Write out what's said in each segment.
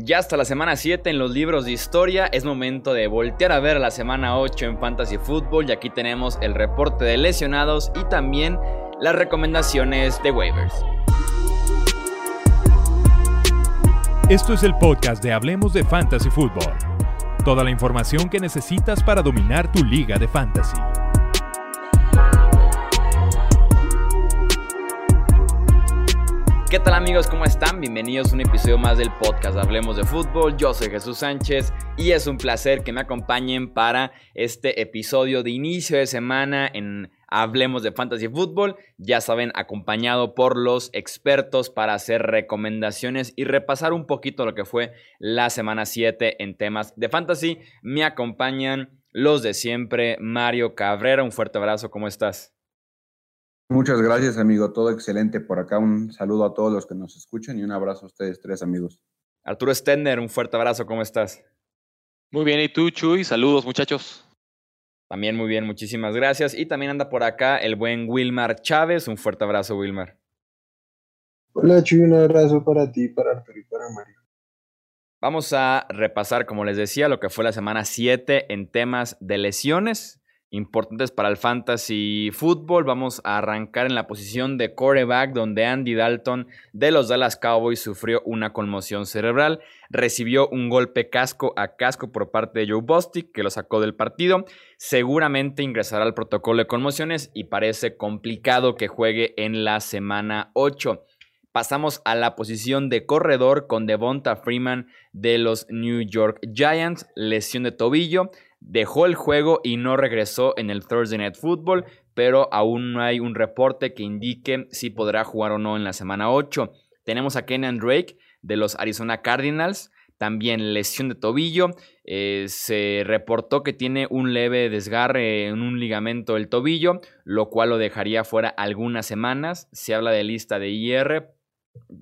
Ya hasta la semana 7 en los libros de historia es momento de voltear a ver la semana 8 en Fantasy Football y aquí tenemos el reporte de lesionados y también las recomendaciones de waivers. Esto es el podcast de Hablemos de Fantasy Football. Toda la información que necesitas para dominar tu liga de fantasy. ¿Qué tal amigos? ¿Cómo están? Bienvenidos a un episodio más del podcast Hablemos de Fútbol. Yo soy Jesús Sánchez y es un placer que me acompañen para este episodio de inicio de semana en Hablemos de Fantasy Fútbol. Ya saben, acompañado por los expertos para hacer recomendaciones y repasar un poquito lo que fue la semana 7 en temas de fantasy. Me acompañan los de siempre, Mario Cabrera. Un fuerte abrazo, ¿cómo estás? Muchas gracias, amigo. Todo excelente por acá. Un saludo a todos los que nos escuchan y un abrazo a ustedes tres, amigos. Arturo Stender, un fuerte abrazo. ¿Cómo estás? Muy bien, ¿y tú, Chuy? Saludos, muchachos. También muy bien, muchísimas gracias. Y también anda por acá el buen Wilmar Chávez. Un fuerte abrazo, Wilmar. Hola, Chuy. Un abrazo para ti, para Arturo y para Mario. Vamos a repasar, como les decía, lo que fue la semana 7 en temas de lesiones importantes para el fantasy fútbol. Vamos a arrancar en la posición de quarterback, donde Andy Dalton de los Dallas Cowboys sufrió una conmoción cerebral. Recibió un golpe casco a casco por parte de Joe Bostic, que lo sacó del partido. Seguramente ingresará al protocolo de conmociones y parece complicado que juegue en la semana 8. Pasamos a la posición de corredor con Devonta Freeman de los New York Giants, lesión de tobillo dejó el juego y no regresó en el Thursday Night Football, pero aún no hay un reporte que indique si podrá jugar o no en la semana 8. Tenemos a Kenan Drake de los Arizona Cardinals, también lesión de tobillo. Eh, se reportó que tiene un leve desgarre en un ligamento del tobillo, lo cual lo dejaría fuera algunas semanas. Se habla de lista de IR,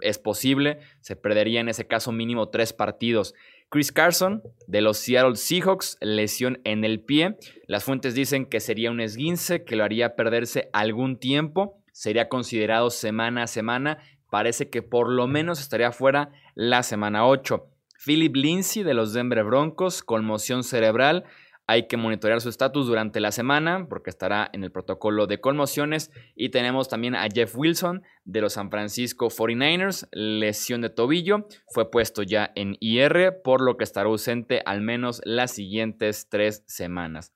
es posible, se perdería en ese caso mínimo tres partidos. Chris Carson de los Seattle Seahawks, lesión en el pie. Las fuentes dicen que sería un esguince que lo haría perderse algún tiempo. Sería considerado semana a semana. Parece que por lo menos estaría fuera la semana 8. Philip Lindsay de los Denver Broncos, conmoción cerebral. Hay que monitorear su estatus durante la semana porque estará en el protocolo de conmociones. Y tenemos también a Jeff Wilson de los San Francisco 49ers, lesión de tobillo. Fue puesto ya en IR, por lo que estará ausente al menos las siguientes tres semanas.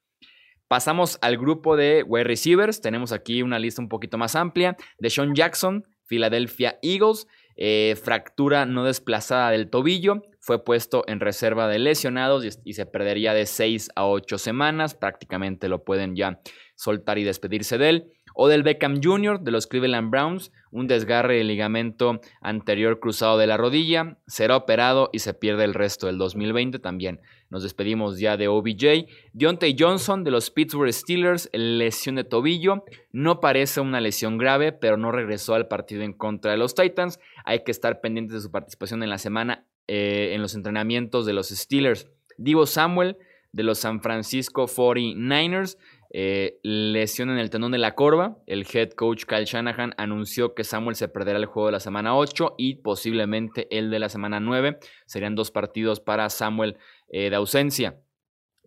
Pasamos al grupo de wide receivers. Tenemos aquí una lista un poquito más amplia. De Sean Jackson, Philadelphia Eagles. Eh, fractura no desplazada del tobillo, fue puesto en reserva de lesionados y, se perdería de 6 a 8 semanas, prácticamente lo pueden ya soltar y despedirse de él. O del Beckham Jr. de los Cleveland Browns, un desgarre del ligamento anterior cruzado de la rodilla, será operado y se pierde el resto del 2020 también. Nos despedimos ya de OBJ. Deontay Johnson de los Pittsburgh Steelers, lesión de tobillo. No parece una lesión grave, pero no regresó al partido en contra de los Titans. Hay que estar pendientes de su participación en la semana eh, en los entrenamientos de los Steelers. Divo Samuel de los San Francisco 49ers. Eh, lesión en el tendón de la corva. El head coach Kyle Shanahan anunció que Samuel se perderá el juego de la semana 8 y posiblemente el de la semana 9. Serían dos partidos para Samuel eh, de ausencia.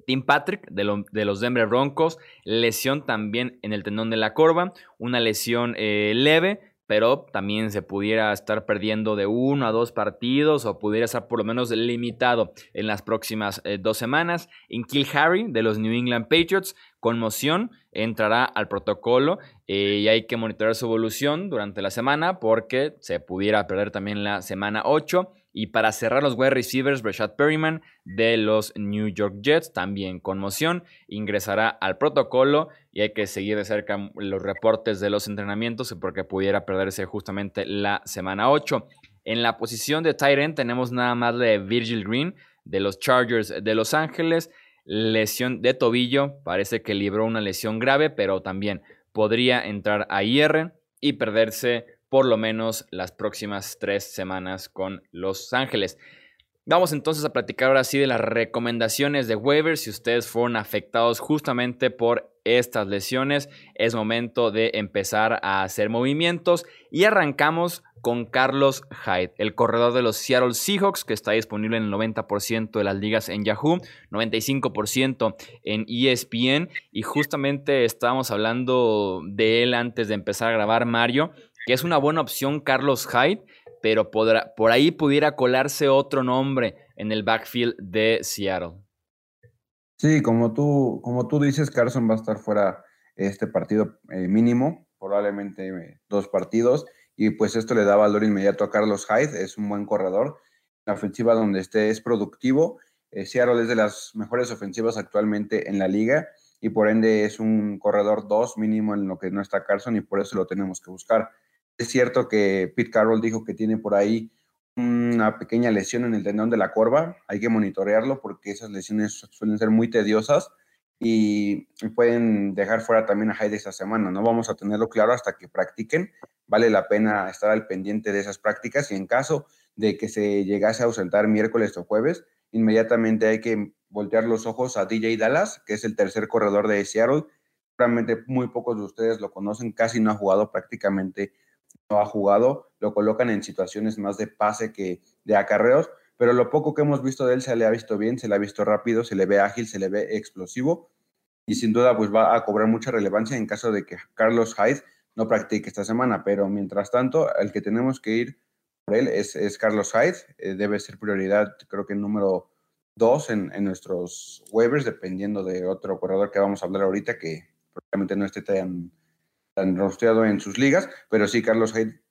Tim Patrick de, los Denver Broncos, lesión también en el tendón de la corva, una lesión eh, leve, pero también se pudiera estar perdiendo de uno a dos partidos o pudiera estar por lo menos limitado en las próximas eh, dos semanas. Kill Harry de los New England Patriots, conmoción, entrará al protocolo eh, y hay que monitorear su evolución durante la semana porque se pudiera perder también la semana 8. Y para cerrar los wide receivers, Rashad Perryman de los New York Jets, también conmoción, ingresará al protocolo y hay que seguir de cerca los reportes de los entrenamientos porque pudiera perderse justamente la semana 8. En la posición de Tyrant tenemos nada más de Virgil Green de los Chargers de Los Ángeles, lesión de tobillo, parece que libró una lesión grave, pero también podría entrar a IR y perderse por lo menos las próximas tres semanas con Los Ángeles. Vamos entonces a platicar ahora sí de las recomendaciones de waivers. Si ustedes fueron afectados justamente por estas lesiones, es momento de empezar a hacer movimientos y arrancamos con Carlos Hyde, el corredor de los Seattle Seahawks, que está disponible en el 90% de las ligas en Yahoo, 95% en ESPN. Y justamente estábamos hablando de él antes de empezar a grabar, Mario, que es una buena opción Carlos Hyde, pero por ahí pudiera colarse otro nombre en el backfield de Seattle. Sí, como tú, como tú dices, Carson va a estar fuera este partido eh, mínimo, probablemente eh, dos partidos y pues esto le da valor inmediato a Carlos Hyde, es un buen corredor. La ofensiva donde esté es productivo. Eh, Seattle es de las mejores ofensivas actualmente en la liga y por ende es un corredor 2 mínimo en lo que no está Carson y por eso lo tenemos que buscar. Es cierto que Pete Carroll dijo que tiene por ahí una pequeña lesión en el tendón de la corva, hay que monitorearlo porque esas lesiones suelen ser muy tediosas y pueden dejar fuera también a Hyde esta semana. No vamos a tenerlo claro hasta que practiquen, vale la pena estar al pendiente de esas prácticas y en caso de que se llegase a ausentar miércoles o jueves, inmediatamente hay que voltear los ojos a DJ Dallas, que es el tercer corredor de Seattle. Realmente muy pocos de ustedes lo conocen, casi no ha jugado, prácticamente no ha jugado. Lo colocan en situaciones más de pase que de acarreos, pero lo poco que hemos visto de él se le ha visto bien, se le ha visto rápido, se le ve ágil, se le ve explosivo y sin duda pues va a cobrar mucha relevancia en caso de que Carlos Hyde no practique esta semana, pero mientras tanto, el que tenemos que ir por él es, Carlos Hyde, eh, debe ser prioridad, creo que número dos en, nuestros waivers, dependiendo de otro corredor que vamos a hablar ahorita, que probablemente no esté tan, tan rosteado en sus ligas, pero sí, Carlos Hyde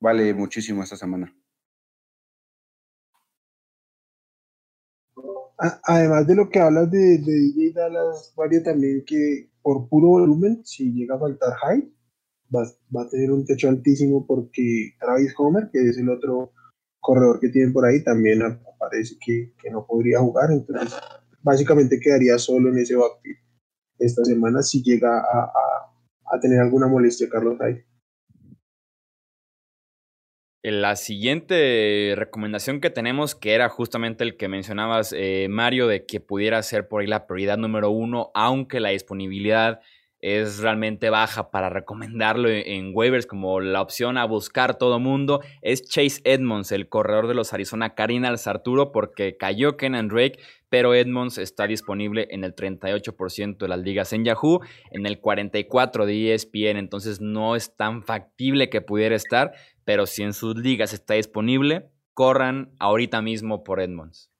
vale muchísimo esta semana. Además de lo que hablas de, de DJ Dallas, Mario, también que por puro volumen, si llega a faltar Hyde, va, a tener un techo altísimo porque Travis Homer, que es el otro corredor que tienen por ahí, también parece que, no podría jugar. Entonces, básicamente quedaría solo en ese backfield esta semana si llega a, a tener alguna molestia Carlos Hyde. La siguiente recomendación que tenemos, que era justamente el que mencionabas, eh, Mario, de que pudiera ser por ahí la prioridad número uno, aunque la disponibilidad es realmente baja para recomendarlo en waivers como la opción a buscar todo mundo, es Chase Edmonds, el corredor de los Arizona Cardinals, Arturo, porque cayó Kenan Drake, pero Edmonds está disponible en el 38% de las ligas en Yahoo, en el 44% de ESPN, entonces no es tan factible que pudiera estar pero si en sus ligas está disponible, corran ahorita mismo por Edmonds.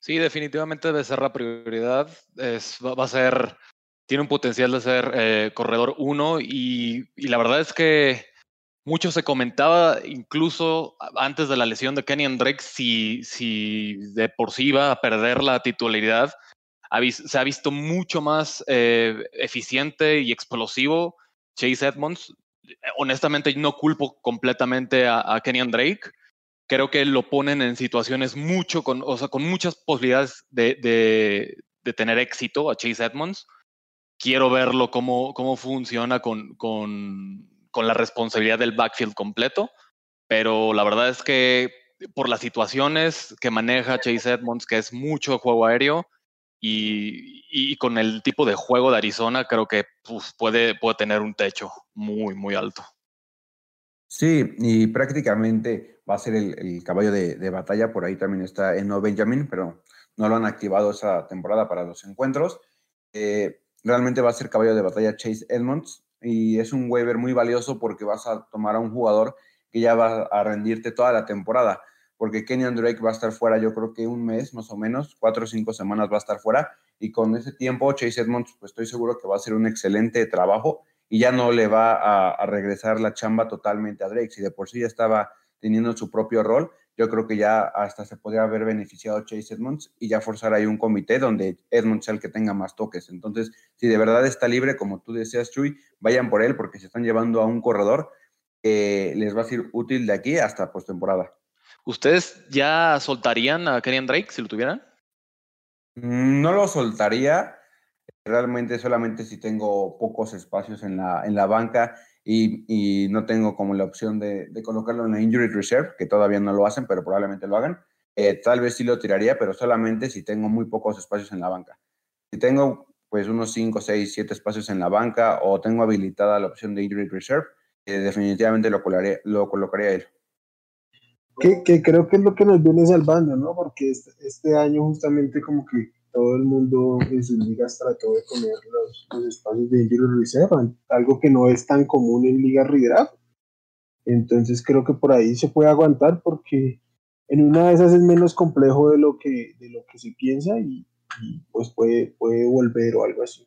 Sí, definitivamente debe ser la prioridad. Es, va, a ser, tiene un potencial de ser eh, corredor uno y, la verdad es que mucho se comentaba, incluso antes de la lesión de Kenny Drake, si, si de por sí iba a perder la titularidad. se ha visto mucho más eh, eficiente y explosivo Chase Edmonds honestamente no culpo completamente a, Kenyan Drake. Creo que lo ponen en situaciones mucho, con, o sea, con muchas posibilidades de, tener éxito a Chase Edmonds. Quiero verlo cómo, cómo funciona con, con, con la responsabilidad del backfield completo, pero la verdad es que por las situaciones que maneja Chase Edmonds, que es mucho juego aéreo, y, con el tipo de juego de Arizona, creo que pues, puede, puede tener un techo muy, muy alto. Sí, y prácticamente va a ser el, caballo de, batalla. Por ahí también está Eno Benjamin, pero no lo han activado esa temporada para los encuentros. Eh, realmente va a ser caballo de batalla Chase Edmonds y es un waiver muy valioso porque vas a tomar a un jugador que ya va a rendirte toda la temporada porque Kenyon Drake va a estar fuera, yo creo que un mes más o menos, cuatro o cinco semanas va a estar fuera, y con ese tiempo Chase Edmonds, pues estoy seguro que va a hacer un excelente trabajo y ya no le va a, regresar la chamba totalmente a Drake. Si de por sí ya estaba teniendo su propio rol, yo creo que ya hasta se podría haber beneficiado Chase Edmonds y ya forzar ahí un comité donde Edmonds sea el que tenga más toques. Entonces, si de verdad está libre, como tú decías, Chuy, vayan por él porque se están llevando a un corredor que les va a ser útil de aquí hasta postemporada. ¿Ustedes ya soltarían a Kenyan Drake si lo tuvieran? Mm, no lo soltaría. Realmente solamente si tengo pocos espacios en la, en la banca y, no tengo como la opción de, colocarlo en la Injury Reserve, que todavía no lo hacen, pero probablemente lo hagan. Eh, tal vez sí lo tiraría, pero solamente si tengo muy pocos espacios en la banca. Si tengo pues unos 5, 6, 7 espacios en la banca o tengo habilitada la opción de Injury Reserve, eh, definitivamente lo, lo colocaría él. que, creo que es lo que nos viene salvando, ¿no? Porque este, este, año justamente como que todo el mundo en sus ligas trató de poner los, espacios de injury reserve, algo que no es tan común en ligas redraft. Entonces creo que por ahí se puede aguantar porque en una de esas es menos complejo de lo que, de lo que se piensa y, y pues puede, puede volver o algo así.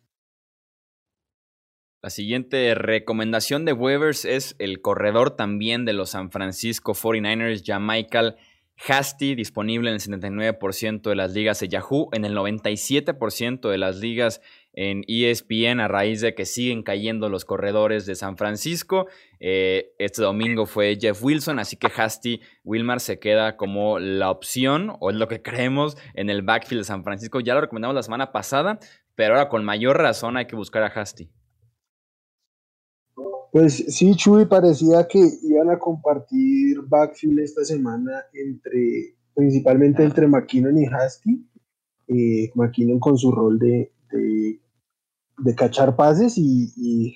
La siguiente recomendación de Weavers es el corredor también de los San Francisco 49ers, Michael Hasty, disponible en el 79% de las ligas de Yahoo, en el 97% de las ligas en ESPN a raíz de que siguen cayendo los corredores de San Francisco. Eh, este domingo fue Jeff Wilson, así que Hasty Wilmar se queda como la opción, o es lo que creemos, en el backfield de San Francisco. Ya lo recomendamos la semana pasada, pero ahora con mayor razón hay que buscar a Hasty. Pues sí, Chuy, parecía que iban a compartir backfield esta semana entre, principalmente entre McKinnon y Husky. Eh, McKinnon con su rol de, de, cachar pases y, y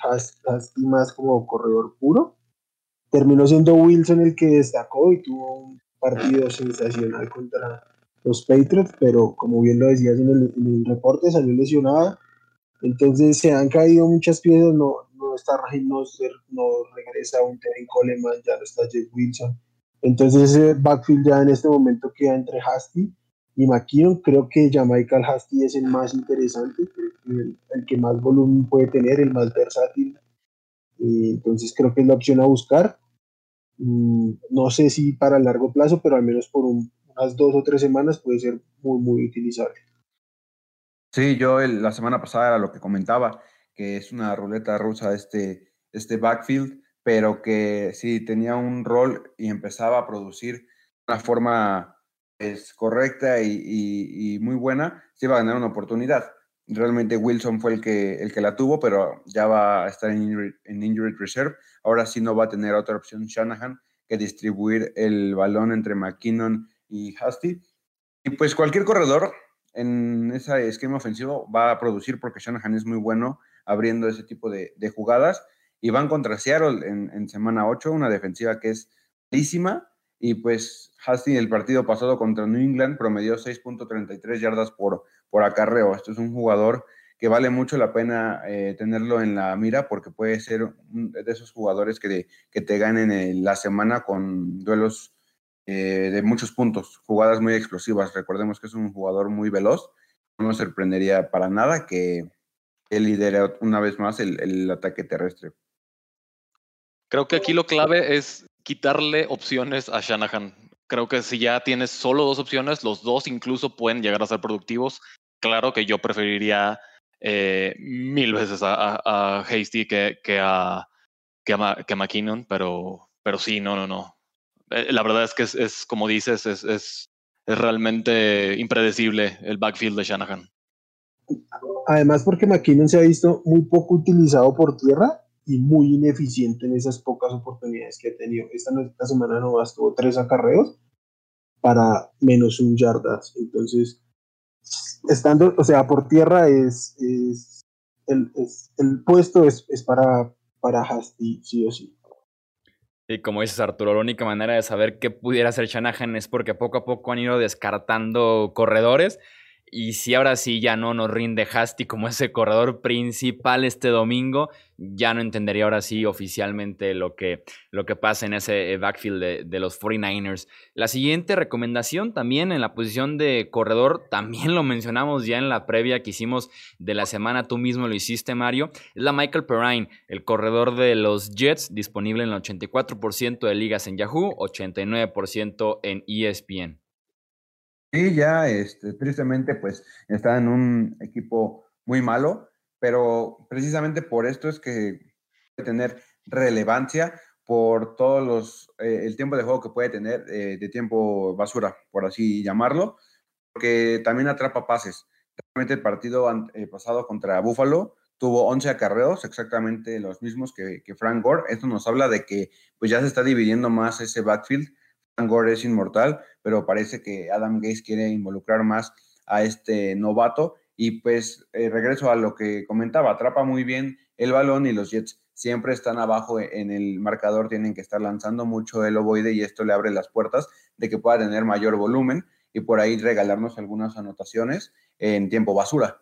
más como corredor puro. Terminó siendo Wilson el que destacó y tuvo un partido sensacional contra los Patriots, pero como bien lo decías en el, en el reporte, salió lesionada. Entonces se han caído muchas piezas, no, no está Raheem no, no regresa un Terry Coleman, ya no está Jeff Wilson. Entonces ese backfield ya en este momento queda entre Hasty y McKinnon. Creo que Jamaica Hasty es el más interesante, el, que más volumen puede tener, el más versátil. entonces creo que es la opción a buscar. Mm, no sé si para largo plazo, pero al menos por unas dos o tres semanas puede ser muy, muy utilizable. Sí, yo la semana pasada era lo que comentaba que es una ruleta rusa este, este backfield, pero que si tenía un rol y empezaba a producir de una forma es pues, correcta y, muy buena, se iba a ganar una oportunidad. Realmente Wilson fue el que, el que la tuvo, pero ya va a estar en injury, en reserve. Ahora sí no va a tener otra opción Shanahan que distribuir el balón entre McKinnon y Husty. Y pues cualquier corredor en ese esquema ofensivo va a producir porque Shanahan es muy bueno abriendo ese tipo de, jugadas. Y van contra Seattle en, semana 8, una defensiva que es malísima. Y pues Hastings el partido pasado contra New England promedió 6.33 yardas por, por acarreo. Esto es un jugador que vale mucho la pena eh, tenerlo en la mira porque puede ser de esos jugadores que, que te ganen la semana con duelos eh, de muchos puntos, jugadas muy explosivas. Recordemos que es un jugador muy veloz. No me sorprendería para nada que, él lidera una vez más el, ataque terrestre. Creo que aquí lo clave es quitarle opciones a Shanahan. Creo que si ya tienes solo dos opciones, los dos incluso pueden llegar a ser productivos. Claro que yo preferiría eh, mil veces a, Hasty que, que, a, que, a, McKinnon, pero, pero sí, no, no, no. Eh, la verdad es que es, como dices, es, es, es realmente impredecible el backfield de Shanahan. Además, porque McKinnon se ha visto muy poco utilizado por tierra y muy ineficiente en esas pocas oportunidades que ha tenido. Esta, esta semana no bastó tres acarreos para menos un yardas. Entonces, estando, o sea, por tierra es, es, el, el, puesto es, es para, para Hasty, sí o sí. Y como dices Arturo, la única manera de saber qué pudiera hacer Shanahan es porque poco a poco han ido descartando corredores y si ahora sí ya no nos rinde Hasty como ese corredor principal este domingo, ya no entendería ahora sí oficialmente lo que, lo que pasa en ese eh, backfield de, de, los 49ers. La siguiente recomendación también en la posición de corredor, también lo mencionamos ya en la previa que hicimos de la semana, tú mismo lo hiciste Mario, es la Michael Perrine, el corredor de los Jets, disponible en el 84% de ligas en Yahoo, 89% en ESPN. Sí, ya, este, tristemente, pues está en un equipo muy malo, pero precisamente por esto es que puede tener relevancia por todos los, eh, el tiempo de juego que puede tener, eh, de tiempo basura, por así llamarlo, porque también atrapa pases. Realmente el partido eh, pasado contra Buffalo tuvo 11 acarreos, exactamente los mismos que, que Frank Gore. Esto nos habla de que pues ya se está dividiendo más ese backfield Gore es inmortal, pero parece que Adam Gates quiere involucrar más a este novato. Y pues eh, regreso a lo que comentaba, atrapa muy bien el balón y los Jets siempre están abajo en el marcador, tienen que estar lanzando mucho el ovoide y esto le abre las puertas de que pueda tener mayor volumen y por ahí regalarnos algunas anotaciones en tiempo basura.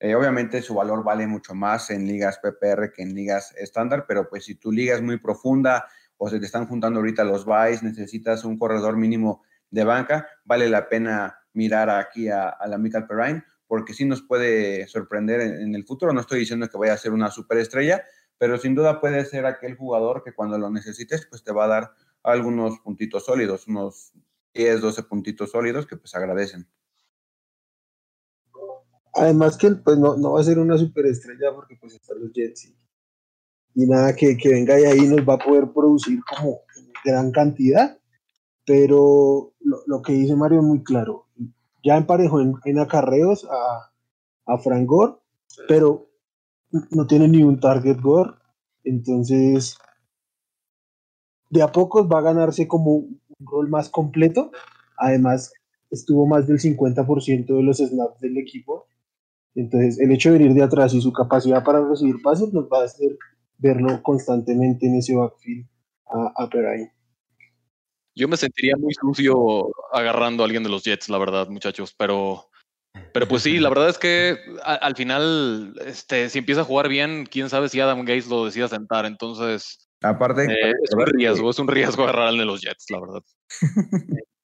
Eh, obviamente su valor vale mucho más en ligas PPR que en ligas estándar, pero pues si tu liga es muy profunda o se te están juntando ahorita los buys, necesitas un corredor mínimo de banca, vale la pena mirar aquí a, la Michael Perrine, porque sí nos puede sorprender en, el futuro. No estoy diciendo que vaya a ser una superestrella, pero sin duda puede ser aquel jugador que cuando lo necesites, pues te va a dar algunos puntitos sólidos, unos 10, 12 puntitos sólidos que pues agradecen. Además que pues no, no va a ser una superestrella porque pues están los Jets y, nada que, que, venga de ahí nos va a poder producir como gran cantidad, pero lo, lo que dice Mario es muy claro. Ya emparejó en, en acarreos a, a Frank pero no tiene ni un target Gore, entonces de a pocos va a ganarse como un rol más completo. Además, estuvo más del 50% de los snaps del equipo entonces, el hecho de venir de atrás y su capacidad para recibir pases nos va a hacer verlo constantemente en ese backfield a, a Peray. Yo me sentiría muy sucio agarrando a alguien de los Jets, la verdad, muchachos, pero, pero pues sí, la verdad es que al final, este, si empieza a jugar bien, quién sabe si Adam Gates lo decida sentar, entonces... Aparte, eh, es un riesgo, es un riesgo agarrar al de los Jets, la verdad.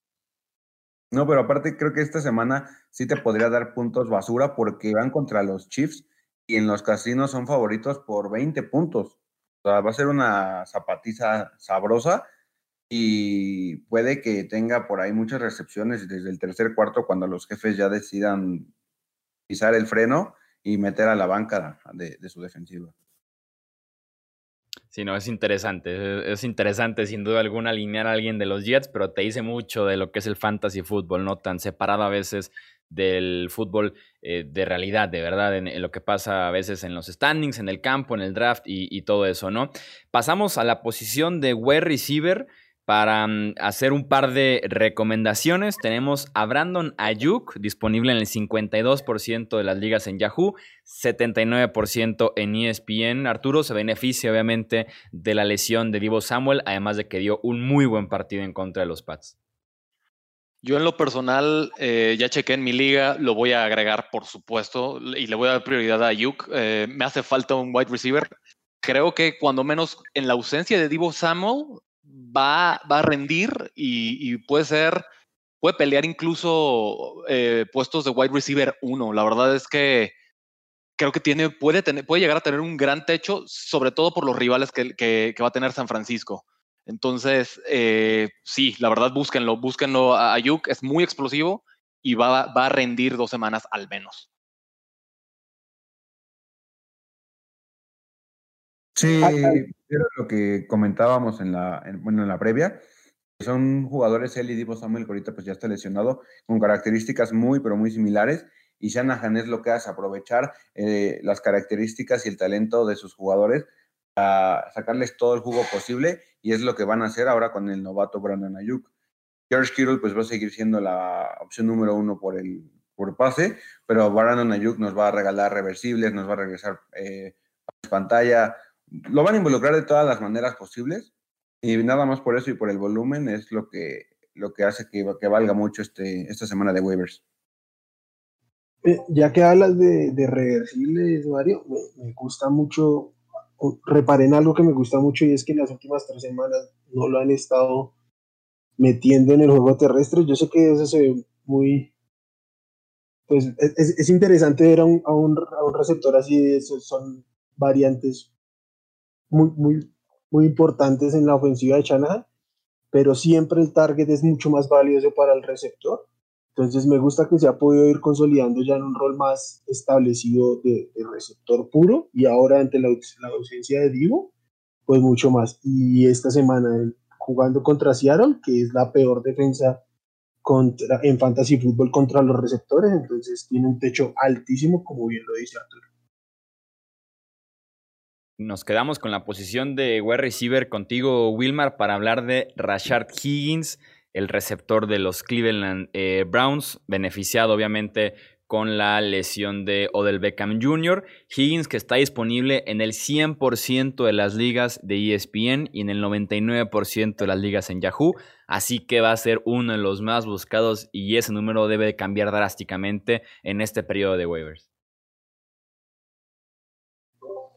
No, pero aparte creo que esta semana sí te podría dar puntos basura porque van contra los Chiefs y en los casinos son favoritos por 20 puntos. O sea, va a ser una zapatiza sabrosa y puede que tenga por ahí muchas recepciones desde el tercer cuarto cuando los jefes ya decidan pisar el freno y meter a la banca de, de su defensiva. Sí, no, es interesante. Es, interesante, sin duda alguna, alinear a alguien de los Jets, pero te dice mucho de lo que es el fantasy fútbol, no tan separado a veces del fútbol eh, de realidad, de verdad, en, lo que pasa a veces en los standings, en el campo, en el draft y, todo eso, ¿no? Pasamos a la posición de wide receiver. Para mm, hacer un par de recomendaciones, tenemos a Brandon Ayuk, disponible en el 52% de las ligas en Yahoo, 79% en ESPN. Arturo se beneficia obviamente de la lesión de Divo Samuel, además de que dio un muy buen partido en contra de los Pats. Yo en lo personal eh, ya chequé en mi liga, lo voy a agregar por supuesto y le voy a dar prioridad a Ayuk. Eh, me hace falta un wide receiver. Creo que cuando menos en la ausencia de Divo Samuel, va, a rendir y, puede ser, puede pelear incluso eh, puestos de wide receiver 1. La verdad es que creo que tiene, puede, tener, puede llegar a tener un gran techo, sobre todo por los rivales que, va a tener San Francisco. Entonces, eh, sí, la verdad, búsquenlo, búsquenlo a Ayuk, es muy explosivo y va, va a rendir dos semanas al menos. Sí, era lo que comentábamos en la, bueno, en la previa. Son jugadores, él y Divo Samuel, que ahorita pues ya está lesionado, con características muy, pero muy similares. Y Shanahan es lo que hace, aprovechar eh, las características y el talento de sus jugadores para sacarles todo el jugo posible. Y es lo que van a hacer ahora con el novato Brandon Ayuk. George Kittle pues va a seguir siendo la opción número uno por el por pase, pero Brandon Ayuk nos va a regalar reversibles, nos va a regresar eh, pantalla, lo van a involucrar de todas las maneras posibles y nada más por eso y por el volumen es lo que, lo que hace que, que valga mucho este, esta semana de waivers. Eh, ya que hablas de reversibles, Mario, me, gusta mucho, reparé en algo que me gusta mucho y es que en las últimas tres semanas no lo han estado metiendo en el juego terrestre. Yo sé que eso se ve muy... Pues es, es interesante ver a un, a un, a un receptor así, son variantes muy, muy, muy importantes en la ofensiva de Shanahan, pero siempre el target es mucho más valioso para el receptor. Entonces me gusta que se ha podido ir consolidando ya en un rol más establecido de, receptor puro y ahora ante la, ausencia de Divo, pues mucho más. Y esta semana jugando contra Seattle, que es la peor defensa en fantasy fútbol contra los receptores, entonces tiene un techo altísimo, como bien lo dice Arturo nos quedamos con la posición de wide receiver contigo, Wilmar, para hablar de Rashard Higgins, el receptor de los Cleveland eh, Browns, beneficiado obviamente con la lesión de Odell Beckham Jr. Higgins que está disponible en el 100% de las ligas de ESPN y en el 99% de las ligas en Yahoo. Así que va a ser uno de los más buscados y ese número debe cambiar drásticamente en este periodo de waivers.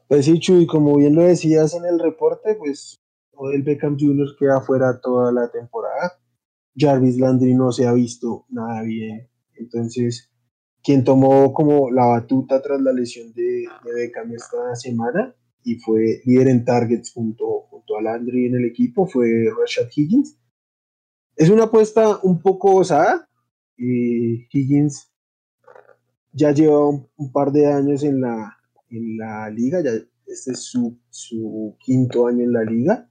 Pues sí, Chuy, como bien lo decías en el reporte, pues Odell Beckham Jr. queda fuera toda la temporada. Jarvis Landry no se ha visto nada bien. Entonces, quien tomó como la batuta tras la lesión de, de Beckham esta semana y fue líder en targets junto, junto a Landry en el equipo fue Rashad Higgins. Es una apuesta un poco osada. y Higgins ya lleva un, par de años en la, en la liga, ya este es su, su quinto año en la liga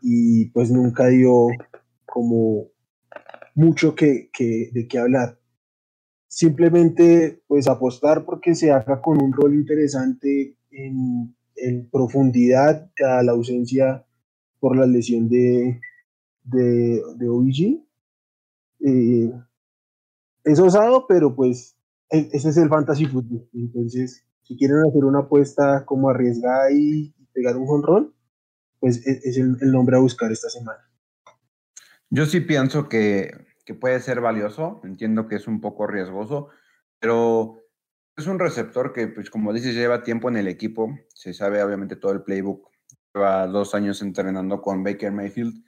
y pues nunca dio como mucho que, que, de qué hablar simplemente pues apostar porque se haga con un rol interesante en, profundidad a la ausencia por la lesión de, de, de OBG. Eh, es osado, pero pues e, ese es el fantasy football. Entonces, si quieren hacer una apuesta como arriesgada y pegar un jonrón, pues e, es, el nombre a buscar esta semana. Yo sí pienso que que puede ser valioso, entiendo que es un poco riesgoso, pero es un receptor que, pues como dices, lleva tiempo en el equipo, se sabe obviamente todo el playbook, lleva dos años entrenando con Baker Mayfield,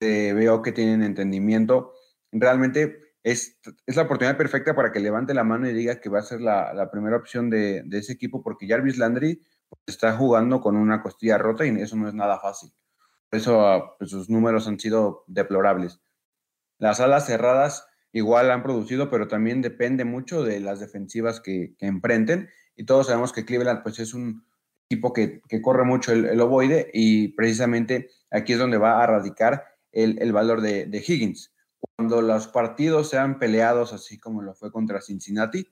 veo que tienen entendimiento, realmente es, es, la oportunidad perfecta para que levante la mano y diga que va a ser la, la primera opción de, de, ese equipo, porque Jarvis Landry está jugando con una costilla rota y eso no es nada fácil. Eso pues, sus números han sido deplorables. Las alas cerradas igual han producido, pero también depende mucho de las defensivas que, que enfrenten. Y todos sabemos que Cleveland pues, es un equipo que, corre mucho el, ovoide y precisamente aquí es donde va a radicar el, valor de, Higgins. Cuando los partidos sean peleados, así como lo fue contra Cincinnati,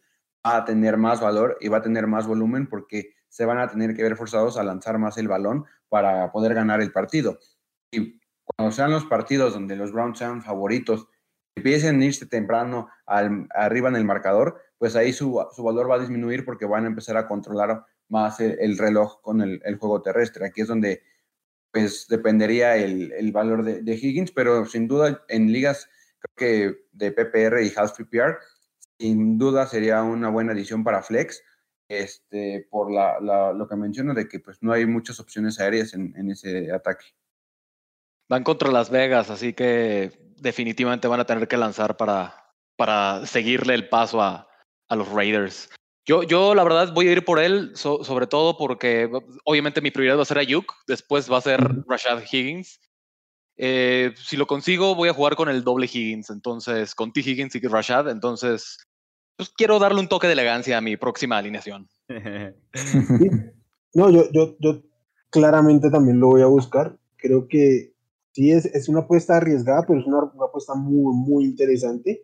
va a tener más valor y va a tener más volumen porque se van a tener que ver forzados a lanzar más el balón para poder ganar el partido. Y cuando sean los partidos donde los Browns sean favoritos, empiecen a irse temprano arriba en el marcador, pues ahí su, valor va a disminuir porque van a empezar a controlar más el, reloj con el, juego terrestre. Aquí es donde pues dependería el, valor de, Higgins, pero sin duda en ligas que de PPR y Half PPR, sin duda sería una buena adición para Flex, este, por lo que menciono de que pues no hay muchas opciones aéreas en ese ataque. Van contra Las Vegas, así que definitivamente van a tener que lanzar para, para seguirle el paso a, a los Raiders. Yo, yo, la verdad, voy a ir por él, sobre todo porque obviamente mi prioridad va a ser Ayuk, después va a ser Rashad Higgins. Eh, si lo consigo, voy a jugar con el doble Higgins, entonces, con T. Higgins y Rashad, entonces, pues quiero darle un toque de elegancia a mi próxima alineación. no, yo, yo, yo claramente también lo voy a buscar. Creo que sí es, es una apuesta arriesgada, pero es una, apuesta muy, muy interesante,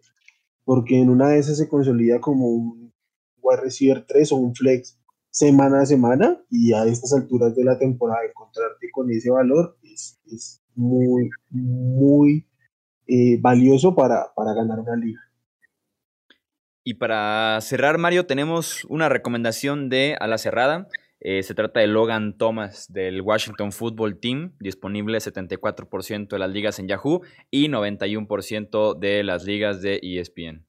porque en una de esas se consolida como un wide receiver 3 o un flex semana a semana, y a estas alturas de la temporada encontrarte con ese valor es, es muy, muy eh, valioso para, para ganar una liga. Y para cerrar, Mario, tenemos una recomendación de a la cerrada. Eh, se trata de Logan Thomas del Washington Football Team, disponible 74% de las ligas en Yahoo y 91% de las ligas de ESPN.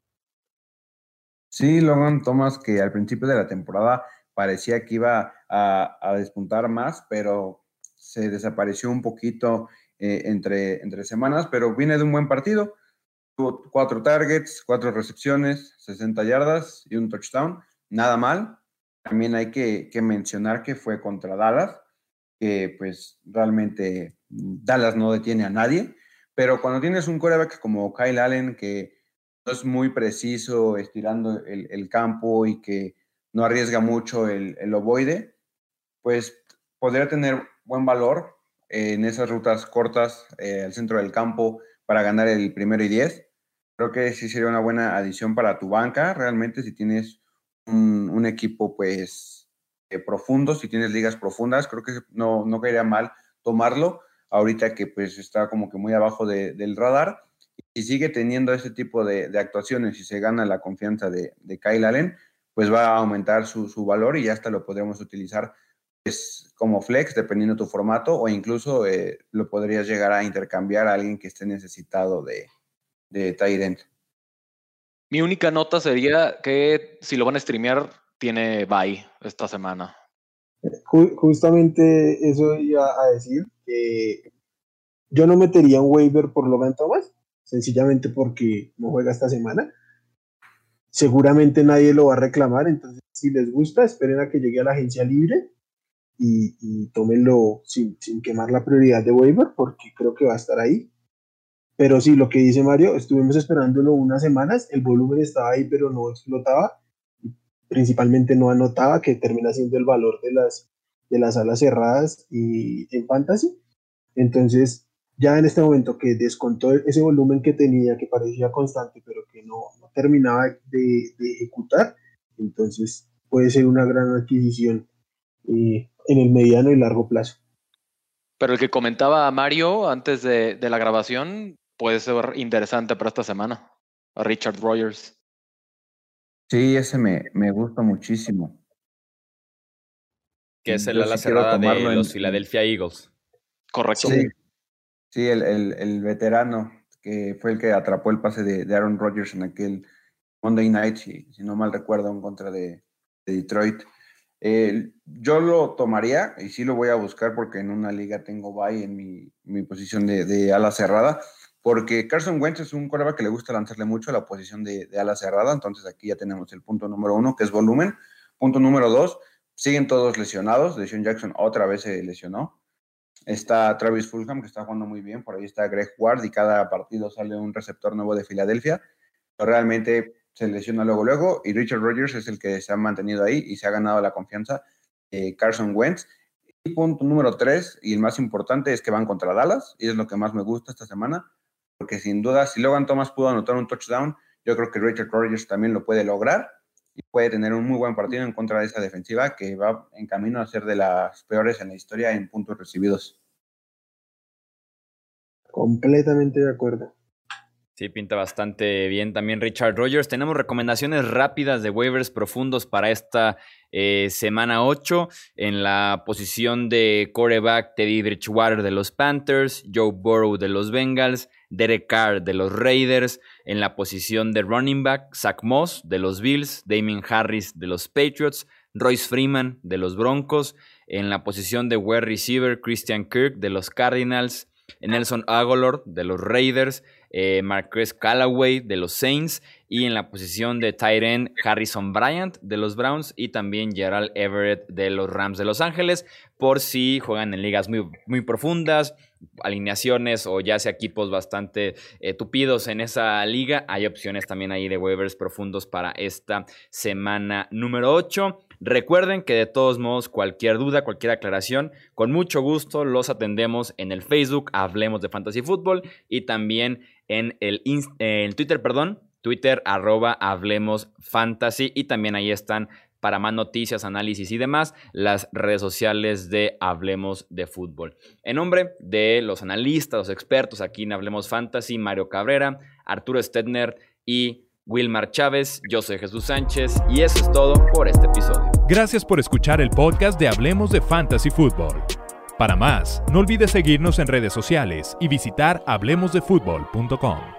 Sí, Logan Thomas, que al principio de la temporada parecía que iba a, despuntar más, pero se desapareció un poquito eh, entre, entre semanas, pero viene de un buen partido. Tuvo cuatro targets, cuatro recepciones, 60 yardas y un touchdown. Nada mal también hay que, mencionar que fue contra Dallas, que pues realmente Dallas no detiene a nadie, pero cuando tienes un coreback como Kyle Allen que no es muy preciso estirando el, campo y que no arriesga mucho el, el ovoide, pues podría tener buen valor en esas rutas cortas eh, al centro del campo para ganar el primero y diez. Creo que sí sería una buena adición para tu banca, realmente si tienes un, equipo pues eh, profundo, si tienes ligas profundas, creo que no, no caería mal tomarlo ahorita que pues está como que muy abajo del radar. Y si sigue teniendo ese tipo de, actuaciones y se gana la confianza de, de Kyle Allen, pues va a aumentar su, valor y ya hasta lo podremos utilizar pues, como flex, dependiendo de tu formato, o incluso eh, lo podrías llegar a intercambiar a alguien que esté necesitado de, de tight Mi única nota sería que si lo van a streamear, tiene bye esta semana. Justamente eso iba a decir, que yo no metería un waiver por Logan Thomas, sencillamente porque no juega esta semana. Seguramente nadie lo va a reclamar, entonces si les gusta, esperen a que llegue a la agencia libre y, y tómenlo sin, sin, quemar la prioridad de waiver, porque creo que va a estar ahí. Pero sí, lo que dice Mario, estuvimos esperándolo unas semanas, el volumen estaba ahí, pero no explotaba, principalmente no anotaba, que termina siendo el valor de las, de las alas cerradas y en fantasy. Entonces, ya en este momento que descontó ese volumen que tenía, que parecía constante, pero que no, terminaba de, ejecutar, entonces puede ser una gran adquisición eh, en el mediano y largo plazo. Pero el que comentaba Mario antes de, la grabación puede ser interesante para esta semana, a Richard Rogers. Sí, ese me, me gusta muchísimo. Que es el ala cerrada de los Philadelphia Eagles. Correcto. Sí, el, el, veterano que fue el que atrapó el pase de, Aaron Rodgers en aquel Monday Night, si, si no mal recuerdo, en contra de, Detroit. yo lo tomaría y sí lo voy a buscar porque en una liga tengo bye en mi, mi posición de, de, ala cerrada, porque Carson Wentz es un coreback que le gusta lanzarle mucho a la posición de, de, ala cerrada, entonces aquí ya tenemos el punto número uno, que es volumen. Punto número dos, siguen todos lesionados, Deshaun Jackson otra vez se lesionó, Está Travis Fulham, que está jugando muy bien. Por ahí está Greg Ward y cada partido sale un receptor nuevo de Filadelfia. Pero realmente se lesiona luego, luego. Y Richard Rogers es el que se ha mantenido ahí y se ha ganado la confianza de Carson Wentz. Y punto número tres, y el más importante, es que van contra Dallas. Y es lo que más me gusta esta semana. Porque sin duda, si Logan Thomas pudo anotar un touchdown, yo creo que Richard Rogers también lo puede lograr y puede tener un muy buen partido en contra de esa defensiva que va en camino a ser de las peores en la historia en puntos recibidos. Completamente de acuerdo. Sí, pinta bastante bien también Richard Rogers. Tenemos recomendaciones rápidas de waivers profundos para esta eh, semana 8. En la posición de coreback, Teddy Bridgewater de los Panthers, Joe Burrow de los Bengals, Derek Carr de los Raiders. En la posición de running back, Zach Moss de los Bills, Damien Harris de los Patriots, Royce Freeman de los Broncos. En la posición de wide receiver, Christian Kirk de los Cardinals, Nelson Aguilar de los Raiders eh, Marquez Callaway de los Saints y en la posición de tight end Harrison Bryant de los Browns y también Gerald Everett de los Rams de Los Ángeles por si juegan en ligas muy, muy profundas, alineaciones o ya sea equipos bastante eh, tupidos en esa liga, hay opciones también ahí de waivers profundos para esta semana número 8. Recuerden que de todos modos cualquier duda, cualquier aclaración, con mucho gusto los atendemos en el Facebook Hablemos de Fantasy Football y también en el, Twitter, perdón, Twitter arroba Hablemos Fantasy y también ahí están para más noticias, análisis y demás, las redes sociales de Hablemos de Fútbol. En nombre de los analistas, los expertos aquí en Hablemos Fantasy, Mario Cabrera, Arturo Stedner y Wilmar Chávez, yo soy Jesús Sánchez y eso es todo por este episodio. Gracias por escuchar el podcast de Hablemos de Fantasy Football. Para más, no olvides seguirnos en redes sociales y visitar hablemosdefutbol.com.